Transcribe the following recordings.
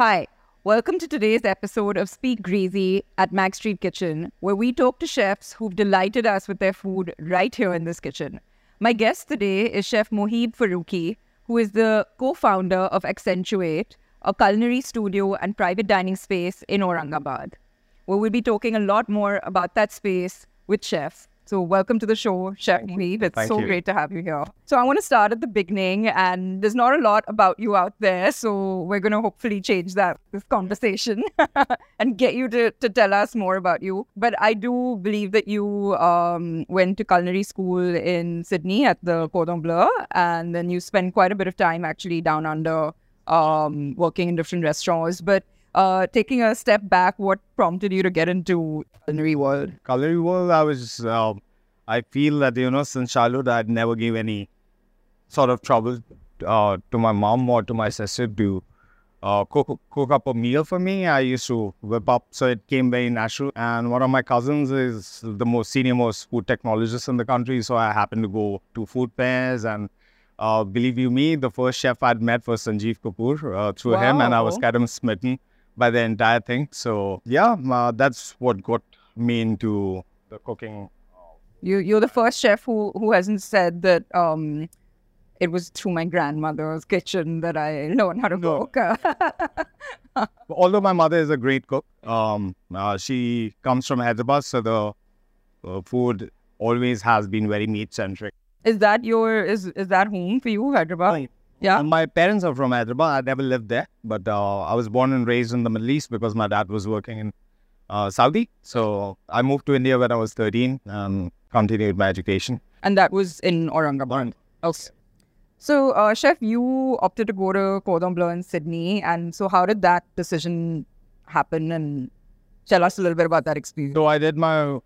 Hi, welcome to today's episode of Speak Greasy at Mag Street Kitchen, where we talk to chefs who've delighted us with their food right here in this kitchen. My guest today is Chef Mohib Farooqui, who is the co founder of Accentuate, a culinary studio and private dining space in Aurangabad, where we'll be talking a lot more about that space with Chef. So, welcome to the show, Chef Mohib. It's Thank so you. great to have you here. So, I want to start at the beginning, and there's not a lot about you out there. So, we're going to hopefully change that this conversation and get you to, to tell us more about you. But I do believe that you um, went to culinary school in Sydney at the Cordon Bleu, and then you spent quite a bit of time actually down under um, working in different restaurants. But uh, taking a step back, what prompted you to get into culinary world? Culinary world, I was, uh, I feel that, you know, since childhood, I'd never give any sort of trouble uh, to my mom or to my sister to uh, cook, cook up a meal for me. I used to whip up, so it came very natural. And one of my cousins is the most senior most food technologist in the country, so I happened to go to food fairs and uh, believe you me, the first chef I'd met was Sanjeev Kapoor uh, through him, and I was kind of smitten by the entire thing. So yeah, uh, that's what got me into the cooking. You you're the first chef who who hasn't said that um it was through my grandmother's kitchen that I learned how to No. cook. Although my mother is a great cook, um, uh, she comes from Hyderabad, so the uh, food always has been very meat centric. is that your is is that home for you, Hyderabad? Yeah. And my parents are from Hyderabad. I never lived there, but uh, I was born and raised in the Middle East because my dad was working in uh, Saudi. So I moved to India when I was 13 and continued my education. And that was in Aurangabad. Okay. So, uh, chef, you opted to go to Cordon Bleu in Sydney, and so how did that decision happen? And tell us a little bit about that experience. So I did my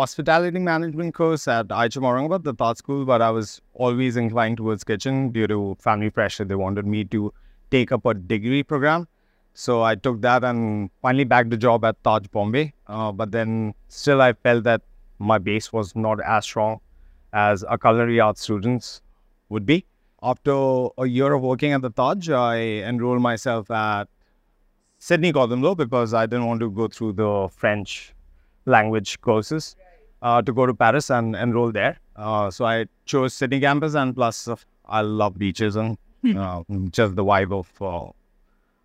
hospitality management course at IHM Aurangabad, the Thought School, but I was always inclined towards kitchen due to family pressure. They wanted me to take up a degree program. So I took that and finally bagged a job at Taj Bombay. Uh, but then still I felt that my base was not as strong as a culinary arts students would be. After a year of working at the Taj, I enrolled myself at Sydney Cordon Bleu because I didn't want to go through the French language courses uh, to go to Paris and enroll there. Uh, so I chose Sydney campus, and plus uh, I love beaches and uh, just the vibe of uh,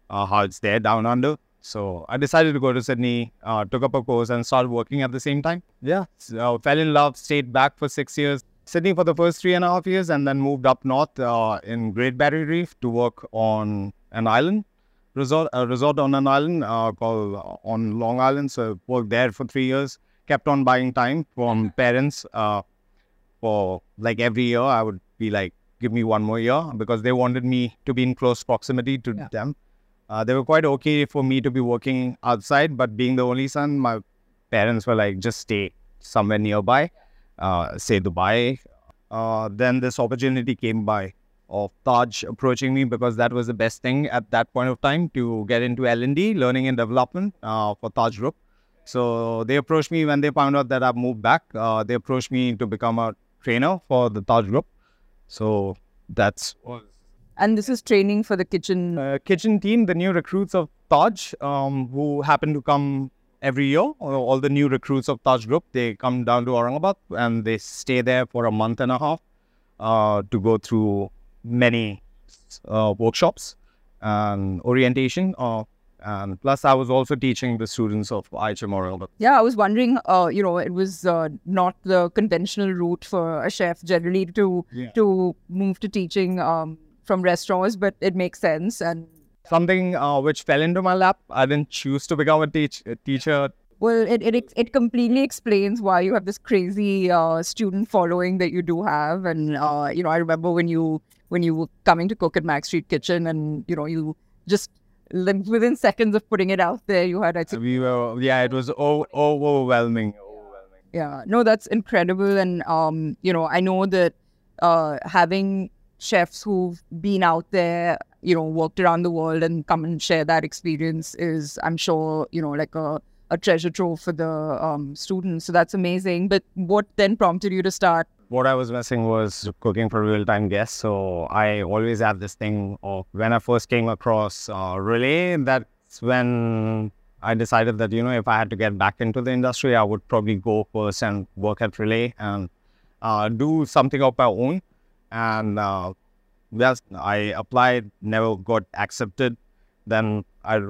uh, how it's there down under. So I decided to go to Sydney, uh, took up a course, and started working at the same time. Yeah, so fell in love, stayed back for six years. Sydney for the first three and a half years, and then moved up north uh, in Great Barrier Reef to work on an island resort, a resort on an island uh, called on Long Island. So worked there for three years. Kept on buying time from parents uh, for like every year. I would be like, give me one more year because they wanted me to be in close proximity to Yeah. them. Uh, they were quite okay for me to be working outside, but being the only son, my parents were like, just stay somewhere nearby, uh, say Dubai. Uh, then this opportunity came by of Taj approaching me because that was the best thing at that point of time to get into L&D, learning and development uh, for Taj Group. So they approached me when they found out that I've moved back. Uh, they approached me to become a trainer for the Taj Group. So that's And this is training for the kitchen. uh, kitchen team, the new recruits of Taj, um, who happen to come every year. All the new recruits of Taj Group, they come down to Aurangabad and they stay there for a month and a half uh, to go through many uh, workshops and orientation. Uh, and plus, I was also teaching the students of IHM Aurangabad. Yeah, I was wondering. Uh, you know, it was uh, not the conventional route for a chef generally to Yeah. to move to teaching um, from restaurants, but it makes sense. And Something uh, which fell into my lap. I didn't choose to become a, teach- a teacher. well, it, it it completely explains why you have this crazy uh, student following that you do have. And uh, you know, I remember when you when you were coming to cook at Mag Street Kitchen, and you know, you just li- within seconds of putting it out there, you had I think We were, yeah, it was o- overwhelming. Overwhelming. Yeah, no, that's incredible. And, um, you know, I know that uh, having chefs who've been out there, you know, worked around the world and come and share that experience is, I'm sure, you know, like a, a treasure trove for the um, students. So that's amazing. But what then prompted you to start? What I was missing was cooking for real time guests. So I always had this thing of when I first came across uh, Relae, that that's when I decided that you know if I had to get back into the industry, I would probably go first and work at Relae and uh, do something of my own. And uh, yes, I applied, never got accepted. Then I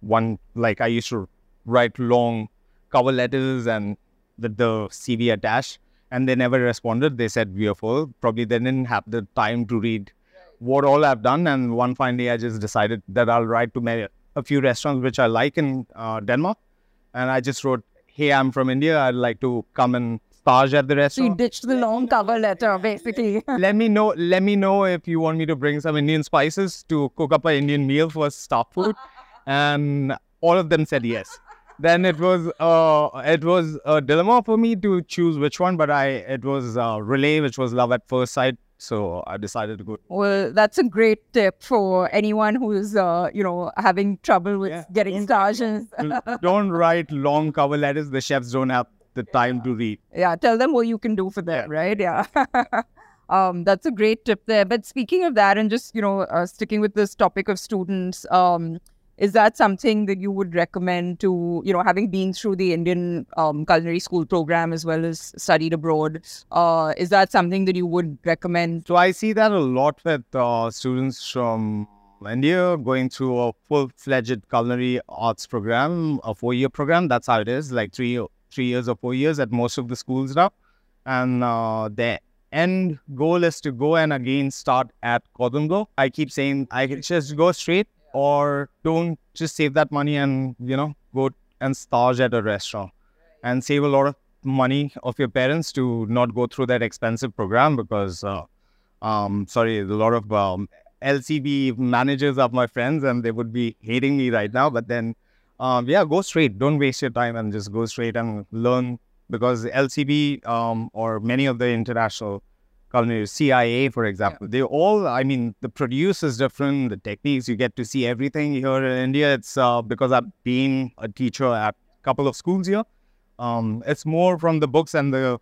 one like I used to write long cover letters and with the CV attached, and they never responded. They said we are full. Probably they didn't have the time to read what all I've done. And one fine day, I just decided that I'll write to a few restaurants which I like in uh, Denmark, and I just wrote, "Hey, I'm from India. I'd like to come and stage at the restaurant. So you ditched the long cover letter, basically. let me know. Let me know if you want me to bring some Indian spices to cook up an Indian meal for staff food." and all of them said yes. Then it was uh, it was a dilemma for me to choose which one, but I it was uh, Relae, which was love at first sight. So I decided to go. Well, that's a great tip for anyone who's, uh, you know, having trouble with Yeah. getting stages. don't write long cover letters. The chefs don't have the time to read. yeah, tell them what you can do for them, right? Yeah. um, that's a great tip there. But speaking of that, and just you know, uh, sticking with this topic of students, um, is that something that you would recommend to you know, having been through the Indian um, culinary school program as well as studied abroad? Uh, is that something that you would recommend? So I see that a lot with uh, students from India going through a full-fledged culinary arts program, a four-year program. That's how it is, like three three years or four years at most of the schools now. And uh, the end goal is to go and again start at Kodungo. I keep saying I just go straight or don't just save that money and you know go and stage at a restaurant. And save a lot of money of your parents to not go through that expensive program because uh, um sorry a lot of um, lcb managers are my friends and they would be hating me right now. But then um yeah go straight. Don't waste your time and just go straight and learn because lcb um or many of the international culinary cia for example they all i mean the produce is different the techniques you get to see everything here in india it's uh, because i've been a teacher at a couple of schools here um, it's more from the books and the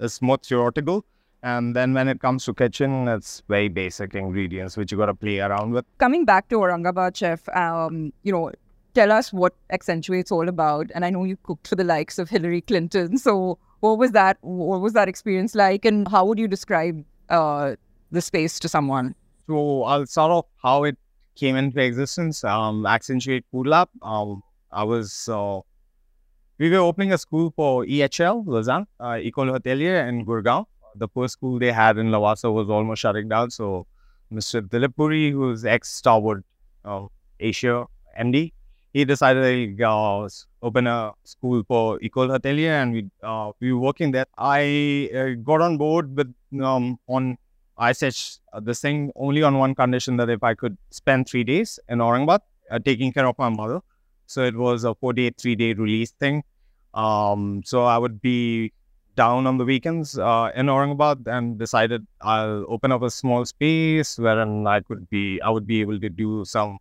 it's more theoretical. And then when it comes to kitchen, it's very basic ingredients which you got to play around with. coming back to Aurangabad chef, um, you know, tell us what Accentuate's all about. And I know you cooked for the likes of Hillary Clinton. So what was that? What was that experience like? And how would you describe uh, the space to someone? So I'll start off how it came into existence. Um, Accentuate Food Lab. Um, I was uh, we were opening a school for EHL Lausanne, uh, École Hotelier in Gurgaon. The first school they had in Lavasa was almost shutting down. So Mr. Dilip Puri, who's ex Starwood uh, Asia MD, he decided to uh, open a school for École Hotelier, and we uh, we were working there. I uh, got on board with um, on I said uh, this thing only on one condition that if I could spend three days in Aurangabad uh, taking care of my mother. So it was a four day, three day release thing. Um, so I would be down on the weekends uh, in Aurangabad and decided I'll open up a small space wherein I could be, I would be able to do some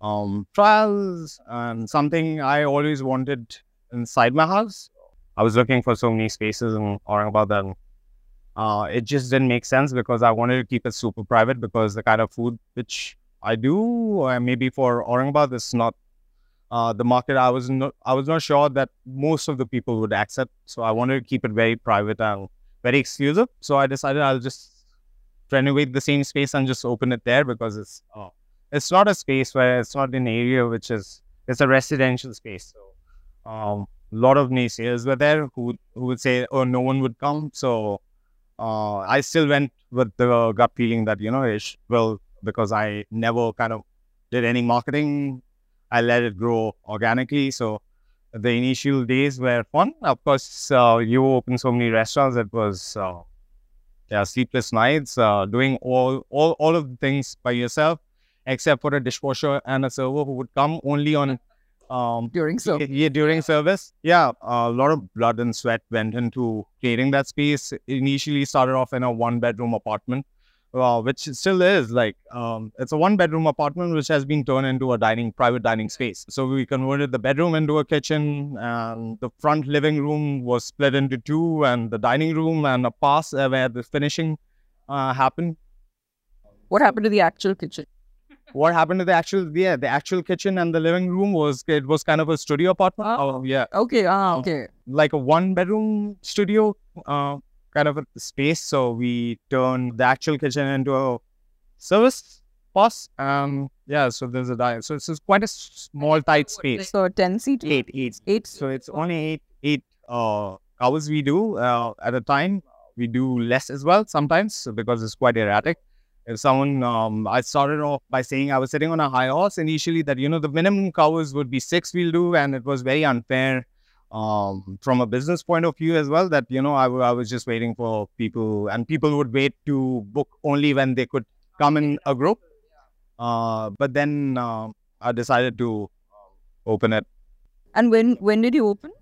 um, trials and something I always wanted inside my house. I was looking for so many spaces in Aurangabad and uh, it just didn't make sense because I wanted to keep it super private because the kind of food which I do, uh, maybe for Aurangabad, is not uh, the market. I was not, I was not sure that most of the people would accept. So I wanted to keep it very private and very exclusive. So I decided I'll just renovate the same space and just open it there because it's uh, it's not a space where it's not an area which is it's a residential space. So um, a lot of naysayers were there who who would say, "Oh, no one would come." So uh, I still went with the gut feeling that you know, ish, well, because I never kind of did any marketing, I let it grow organically. So the initial days were fun. Of course, uh, you open so many restaurants. It was uh, yeah, sleepless nights, uh, doing all all all of the things by yourself, except for a dishwasher and a server who would come only on um, During so yeah, during service. Yeah, a lot of blood and sweat went into creating that space. Initially started off in a one bedroom apartment, uh, which still is like um, it's a one bedroom apartment which has been turned into a dining private dining space. So we converted the bedroom into a kitchen, and the front living room was split into two, and the dining room and a pass uh, where the finishing uh, happened. what happened to the actual kitchen? What happened to the actual yeah the actual kitchen and the living room was it was kind of a studio apartment. Oh. yeah, Okay. Ah. Okay. like a one bedroom studio uh, kind of a space. So we turned the actual kitchen into a service boss. Um, yeah, so there's a diet. So it's quite a small, tight space. So ten seat. Eight, eight. Eight. So it's only eight, eight uh, hours we do uh, at a time. We do less as well sometimes because it's quite erratic. If someone, um, I started off by saying I was sitting on a high horse initially that, you know, the minimum hours would be six we'll do. And it was very unfair um, from a business point of view as well that, you know, I, w- I was just waiting for people and people would wait to book only when they could come in a group. Uh, but then uh, I decided to open it And when when did you open?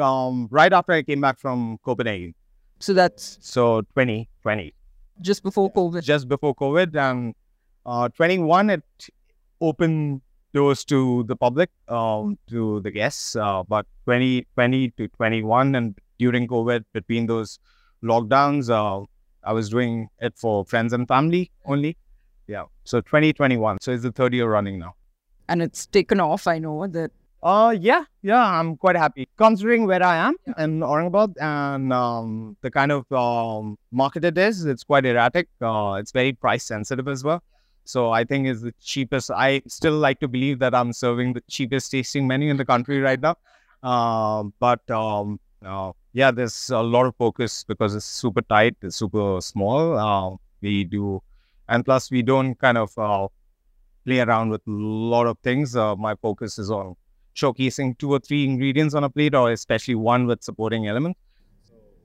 um, right after I came back from Copenhagen. So that's So 2020, just before COVID. just before COVID, and uh, 21 it opened doors to the public, um, to the guests. Uh, but 2020 to 21, and during COVID, between those lockdowns, uh, I was doing it for friends and family only. Yeah. So 2021. So it's the third year running now. and it's taken off. I know that. Uh, yeah, yeah, I'm quite happy considering where I am in Aurangabad and um, the kind of um, market it is. It's quite erratic. Uh, it's very price sensitive as well. So I think it's the cheapest. I still like to believe that I'm serving the cheapest tasting menu in the country right now. Um, but um, uh, yeah, there's a lot of focus because it's super tight, it's super small. Uh, we do, and plus we don't kind of uh, play around with a lot of things. Uh, my focus is on showcasing two or three ingredients on a plate, or especially one with supporting element.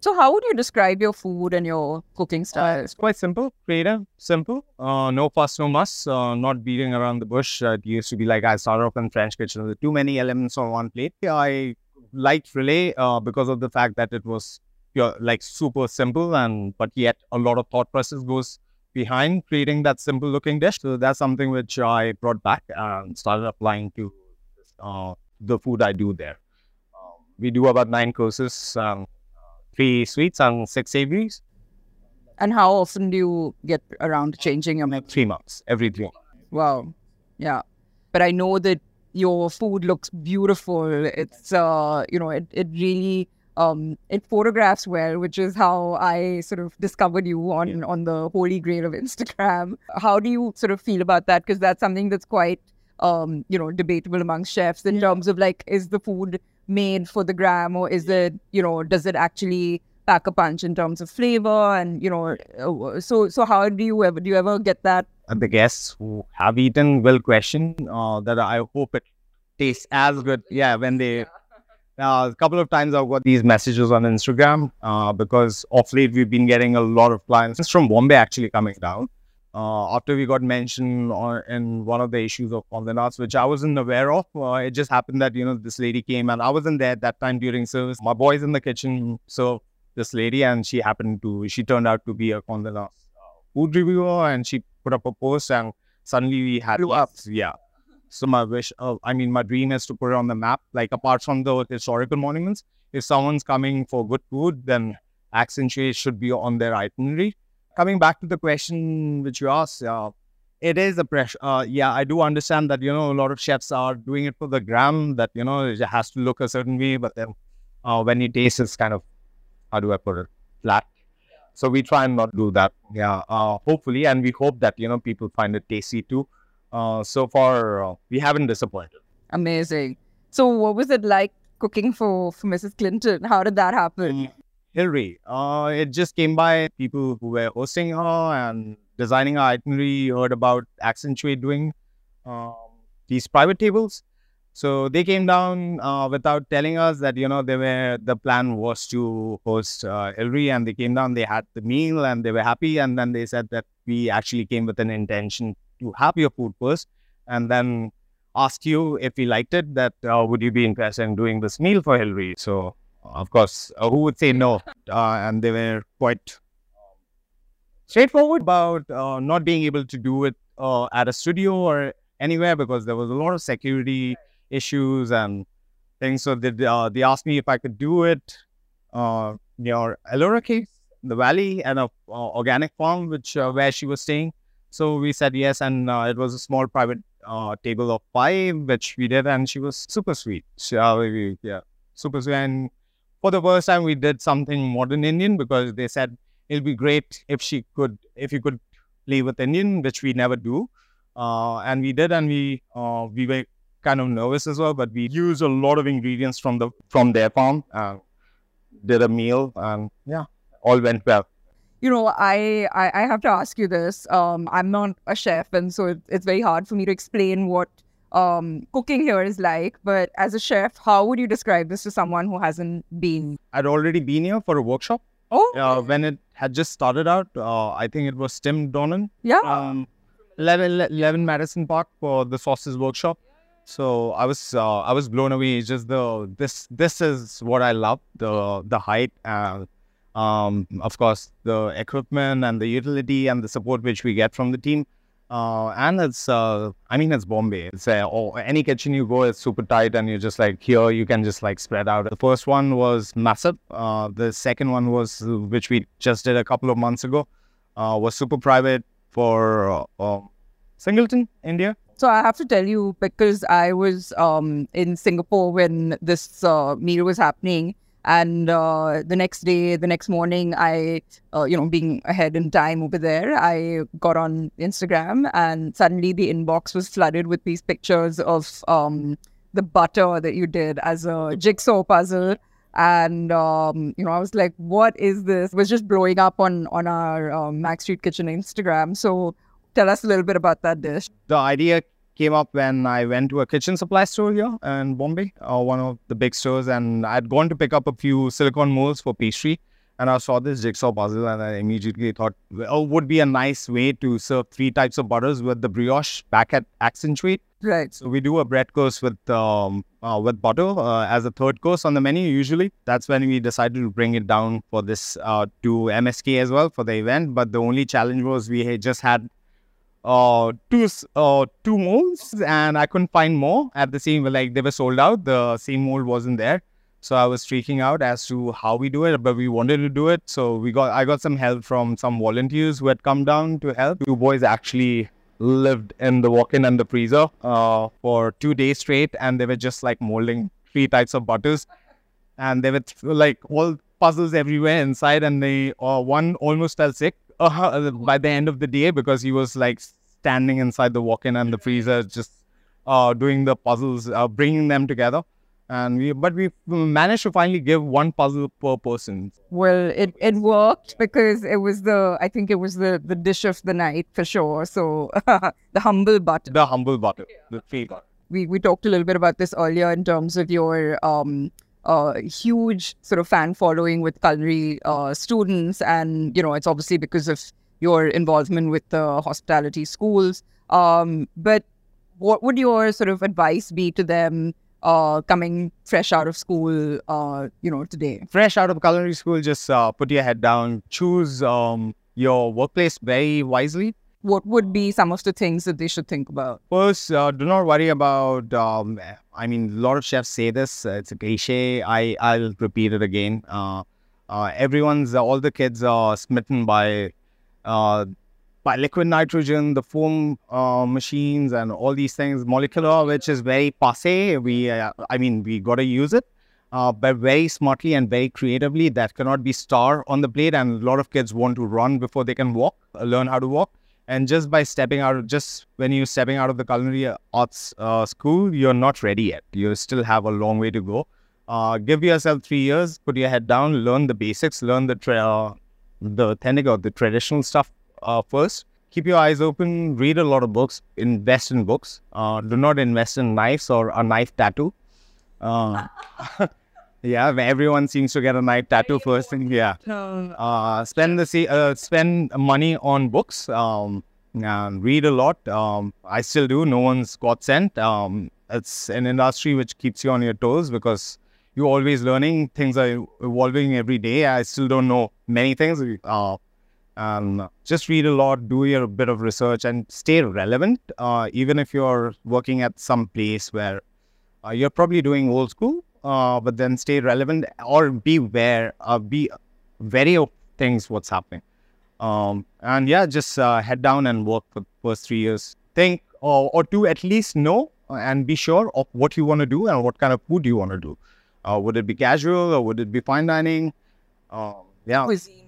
So how would you describe your food and your cooking style? It's quite simple, creative, simple. Uh, no fuss, no muss. Uh, not beating around the bush. Uh, it used to be like I started off in French kitchen with too many elements on one plate. Yeah, I liked Relae uh, because of the fact that it was pure, like super simple, and but yet a lot of thought process goes behind creating that simple looking dish. So that's something which I brought back and started applying to uh, the food I do there. Um, we do about nine courses, um, three sweets and six savories. And how often do you get around changing your menu? Three months, every three months. Wow. Yeah. But I know that your food looks beautiful. It's uh, you know, it, it really um it photographs well, which is how I sort of discovered you on on the holy grail of Instagram. How do you sort of feel about that? Because that's something that's quite um, you know, debatable among chefs in terms of like, is the food made for the gram or is it, you know, does it actually pack a punch in terms of flavor and you know, uh, so so how do you ever do you ever get that And the guests who have eaten will question uh, that I hope it tastes as good. Yeah, when they. Uh, a couple of times I've got these messages on Instagram uh, because of late we've been getting a lot of clients from Bombay actually coming down. Uh, after we got mentioned on, in one of the issues of Condé Nast, which I wasn't aware of. Uh, it just happened that, you know, this lady came and I wasn't there at that time during service. My boys in the kitchen served this lady and she happened to, she turned out to be a Condé Nast uh, food reviewer and she put up a post and suddenly we had Blew up. Yeah. So my wish, uh, I mean, my dream is to put it on the map. Like apart from the historical monuments, if someone's coming for good food, then accentuate should be on their itinerary. Coming back to the question which you asked, uh, it is a pressure. Uh, yeah, I do understand that you know a lot of chefs are doing it for the gram. That you know it has to look a certain way, but then uh, when you taste, it's kind of how do I put it flat. So we try and not do that. Yeah, uh, hopefully, and we hope that you know people find it tasty too. Uh, so far, uh, we haven't disappointed. Amazing. So, what was it like cooking for, for Mrs. Clinton? How did that happen? Hillary, uh, it just came by people who were hosting her and designing her itinerary, heard about Accentuate doing um, these private tables. So they came down uh, without telling us that, you know, they were, the plan was to host uh, Hillary and they came down, they had the meal and they were happy. And then they said that we actually came with an intention to have your food first and then ask you if we liked it, that uh, would you be interested in doing this meal for Hillary? So of course, uh, who would say no? Uh, and they were quite um, straightforward about uh, not being able to do it uh, at a studio or anywhere because there was a lot of security issues and things. So they, uh, they asked me if I could do it uh, near Ellora Cave, in the valley, and a organic farm which where she was staying. So we said yes, and it was a small private table of five, which we did, and she was super sweet. She, yeah, super sweet. And for the first time, we did something modern Indian because they said it'll be great if she could, if you could play with Indian, which we never do. Uh, and we did, and we uh, we were kind of nervous as well, but we used a lot of ingredients from the from their farm. Uh, did a meal, and yeah, all went well. you know, I, I I have to ask you this. Um, I'm not a chef, and so it, it's very hard for me to explain what um cooking here is like. But as a chef, how would you describe this to someone who hasn't been? I'd already been here for a workshop. Oh, uh, when it had just started out. Uh, I think it was Tim Donan, yeah. um, 11, 11 Madison Park for the sauces workshop. So I was uh, I was blown away. It's just the this this is what I love the the height and um, of course the equipment and the utility and the support which we get from the team. Uh, and it's uh, I mean it's Bombay. It's uh, or any kitchen you go, it's super tight, and you're just like here you can just like spread out. The first one was massive. Uh, the second one was which we just did a couple of months ago. Uh, was super private for uh, uh, Singleton, India. So I have to tell you because I was um, in Singapore when this uh, meal was happening, and uh, the next day, the next morning, I, uh, you know, being ahead in time over there, I got on Instagram, and suddenly the inbox was flooded with these pictures of um, the butter that you did as a jigsaw puzzle. And um, you know, I was like, "What is this?" It was just blowing up on on our um, Mag Street Kitchen Instagram. So, tell us a little bit about that dish. The idea came up when I went to a kitchen supply store here in Bombay, uh, one of the big stores, and I'd gone to pick up a few silicone molds for pastry. And I saw this jigsaw puzzle, and I immediately thought, oh, would be a nice way to serve three types of butters with the brioche back at accentuate. Right. So we do a bread course with um, uh, with butter uh, as a third course on the menu. Usually, that's when we decided to bring it down for this uh, to MSK as well for the event. But the only challenge was we had just had uh, two uh, two molds, and I couldn't find more at the same. Like they were sold out. The same mold wasn't there. So I was freaking out as to how we do it, but we wanted to do it. So we got I got some help from some volunteers who had come down to help. Two boys actually lived in the walk-in and the freezer uh, for two days straight, and they were just like molding three types of butters, and they were like all puzzles everywhere inside, and they uh, one almost fell sick uh, by the end of the day because he was like standing inside the walk-in and the freezer, just uh, doing the puzzles, uh, bringing them together. And we, but we managed to finally give one puzzle per person. Well, it, it worked because it was the I think it was the the dish of the night for sure. So the humble butter. The humble butter, the fake. We we talked a little bit about this earlier in terms of your um uh huge sort of fan following with culinary uh students and you know it's obviously because of your involvement with the hospitality schools. Um but what would your sort of advice be to them uh coming fresh out of school uh you know today? fresh out of culinary school, just uh, put your head down, choose um, your workplace very wisely. What would be some of the things that they should think about? First, uh, do not worry about. Um, I mean, a lot of chefs say this. Uh, it's a cliche. I I'll repeat it again. Uh, uh, everyone's all the kids are smitten by uh, by liquid nitrogen, the foam uh, machines, and all these things. Molecular, which is very passe. We, uh, I mean, we got to use it. Uh, but very smartly and very creatively. That cannot be star on the plate, and a lot of kids want to run before they can walk, uh, learn how to walk. And just by stepping out, just when you're stepping out of the culinary arts uh, school, you're not ready yet. You still have a long way to go. Uh, give yourself three years, put your head down, learn the basics, learn the tra- uh, the authentic or the traditional stuff uh, first. Keep your eyes open, read a lot of books, invest in books. Uh, do not invest in knives or a knife tattoo. Yeah, everyone seems to get a knife tattoo first thing. Yeah. uh, spend the uh, spend money on books um, and read a lot. Um, i still do no one's got sent. Um, it's an industry which keeps you on your toes because you're always learning. Things are evolving every day. I still don't know many things. Uh, um, just read a lot do your bit of research and stay relevant. Uh, even if you're working at some place where uh, you're probably doing old school uh, but then stay relevant or be aware uh, be wary of things what's happening Um, and yeah, just uh, head down and work for the first three years. Think or, or to at least know and be sure of what you want to do and what kind of food you want to do. Uh, would it be casual or would it be fine dining? Um, yeah,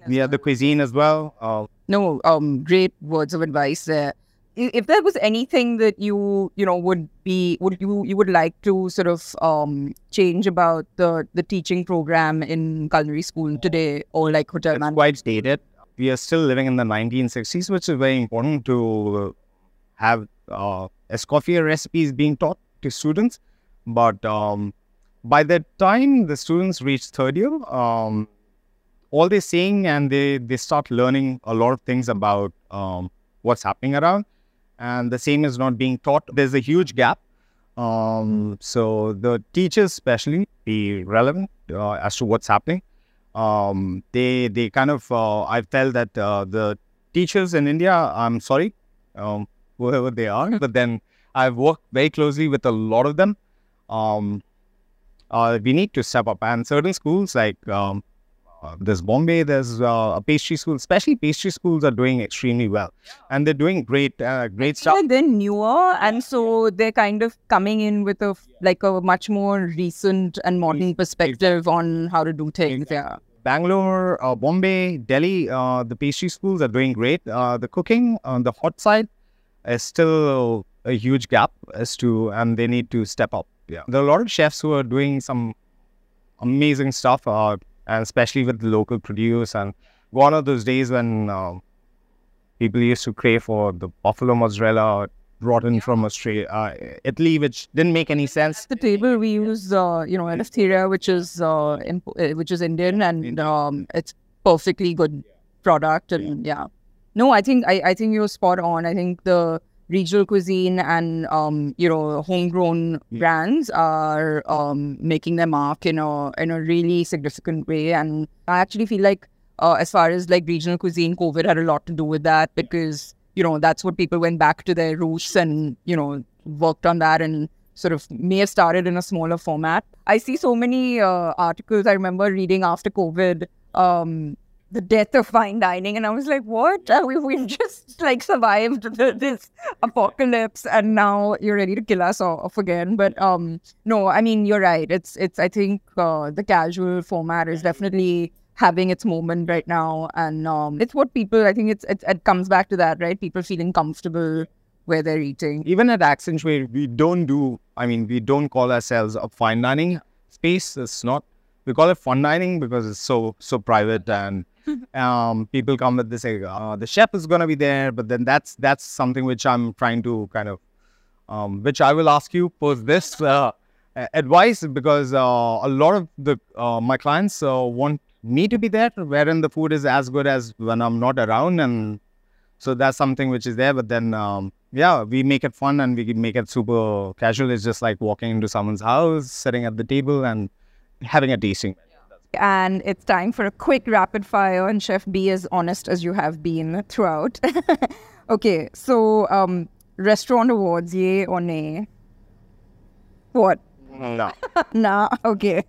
yeah, the cuisine as well. Uh, No, um, great words of advice there. If there was anything that you, you know, would be, would you, you would like to sort of um change about the the teaching program in culinary school today, or like hotel it's management? quite dated. We are still living in the 1960s, which is very important to have uh, Escoffier recipes being taught to students. But um, by the time the students reach third year, um, all they're saying and they, they start learning a lot of things about um, what's happening around. And the same is not being taught. There's a huge gap. Um, so the teachers, especially, be relevant uh, as to what's happening um, they they kind of uh, I felt that uh, the teachers in India, I'm sorry, um, whoever they are, but then I've worked very closely with a lot of them. Um, uh, we need to step up, and certain schools like um, there's Bombay, there's uh, a pastry school, especially pastry schools are doing extremely well, and they're doing great uh, great stuff. They're newer, and so they're kind of coming in with a like a much more recent and modern perspective on how to do things. Yeah. Bangalore, uh, Bombay, Delhi, uh, the pastry schools are doing great. Uh, the cooking on the hot side is still a huge gap as to, and they need to step up. Yeah, there are a lot of chefs who are doing some amazing stuff, uh, and especially with the local produce. And gone are those days when uh, people used to crave for the buffalo mozzarella brought in from Australia, uh, Italy, which didn't make any sense. the table we use uh, you know Eleftheria, which is uh, imp- uh, which is Indian and um, it's perfectly good product and yeah. No, I think I, I think you're spot on. I think the regional cuisine and um, you know homegrown brands are um, making their mark in a in a really significant way. And I actually feel like uh, as far as like regional cuisine, COVID had a lot to do with that because you know that's what people went back to their roots and you know worked on that and sort of may have started in a smaller format. I see so many uh, articles I remember reading after COVID, um, the death of fine dining, and I was like, what? We, we've just like survived the, this apocalypse, and now you're ready to kill us off again. But um, no, I mean, you're right. It's, it's I think uh, the casual format is definitely having its moment right now and um, it's what people i think it's, it's it comes back to that right people feeling comfortable where they're eating even at Accentuate, we don't do, I mean, we don't call ourselves a fine dining space. It's not, we call it fun dining because it's so, so private and um, people come with this, uh, the chef is going to be there, but then that's, that's something which I'm trying to kind of, um, which I will ask you post this uh, advice because uh, a lot of the, uh, my clients uh, want me to be there wherein the food is as good as when I'm not around and so that's something which is there. But then, um, yeah, we make it fun and we make it super casual. It's just like walking into someone's house, sitting at the table, and having a tasting. And it's time for a quick rapid fire and chef be as honest as you have been throughout. Okay so um restaurant awards yay or nay? What? No. nah okay.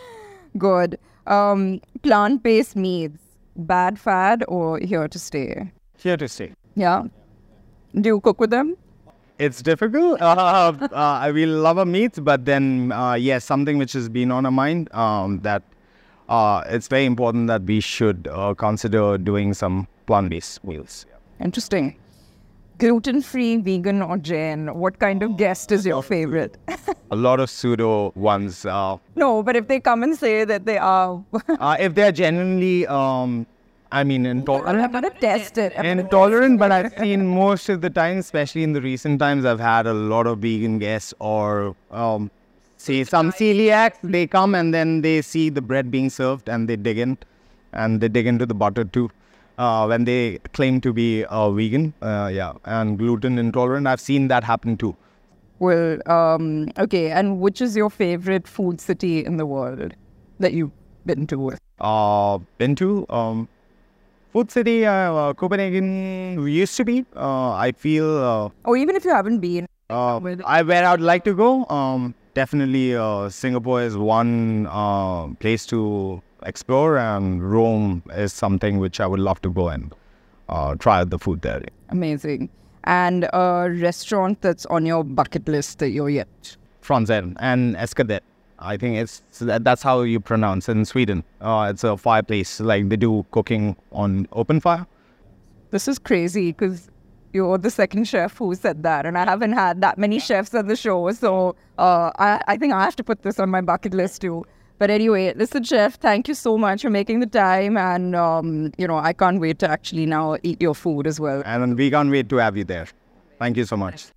Good. Um plant-based meats bad fad or here to stay? Here to stay. yeah. Do you cook with them? It's difficult. Uh, uh, we love our meats, but then, uh, yes, something which has been on our mind um, that uh, it's very important that we should uh, consider doing some plant-based meals. interesting gluten-free vegan or jain what kind of guest is your favorite A lot of pseudo ones. Uh, no but if they come and say that they are uh, if they're genuinely, um, I mean, intolerant. I'm gonna test it. I'm intolerant, but I've seen most of the time, especially in the recent times, I've had a lot of vegan guests or um, say some celiacs. They come and then they see the bread being served and they dig in and they dig into the butter too. Uh, when they claim to be uh, vegan, uh, yeah, and gluten intolerant, I've seen that happen too. Well, um, okay. And which is your favorite food city in the world that you've been to? Uh, been to um, Food City, uh, uh, Copenhagen used to be. Uh, I feel uh, Or even if you haven't been. Uh, Where I where I'd like to go. Um, definitely, uh, Singapore is one uh, place to explore, and Rome is something which I would love to go and uh, try out the food there. Amazing. And a restaurant that's on your bucket list that you're yet. Frantzén and Ekstedt. I think it's that's how you pronounce it in Sweden. Uh, it's a fireplace, like they do cooking on open fire. This is crazy because you're the second chef who said that, and I haven't had that many chefs on the show, so uh, I, I think I have to put this on my bucket list too. But anyway, listen, chef, thank you so much for making the time, and um, you know I can't wait to actually now eat your food as well. And we can't wait to have you there. Thank you so much.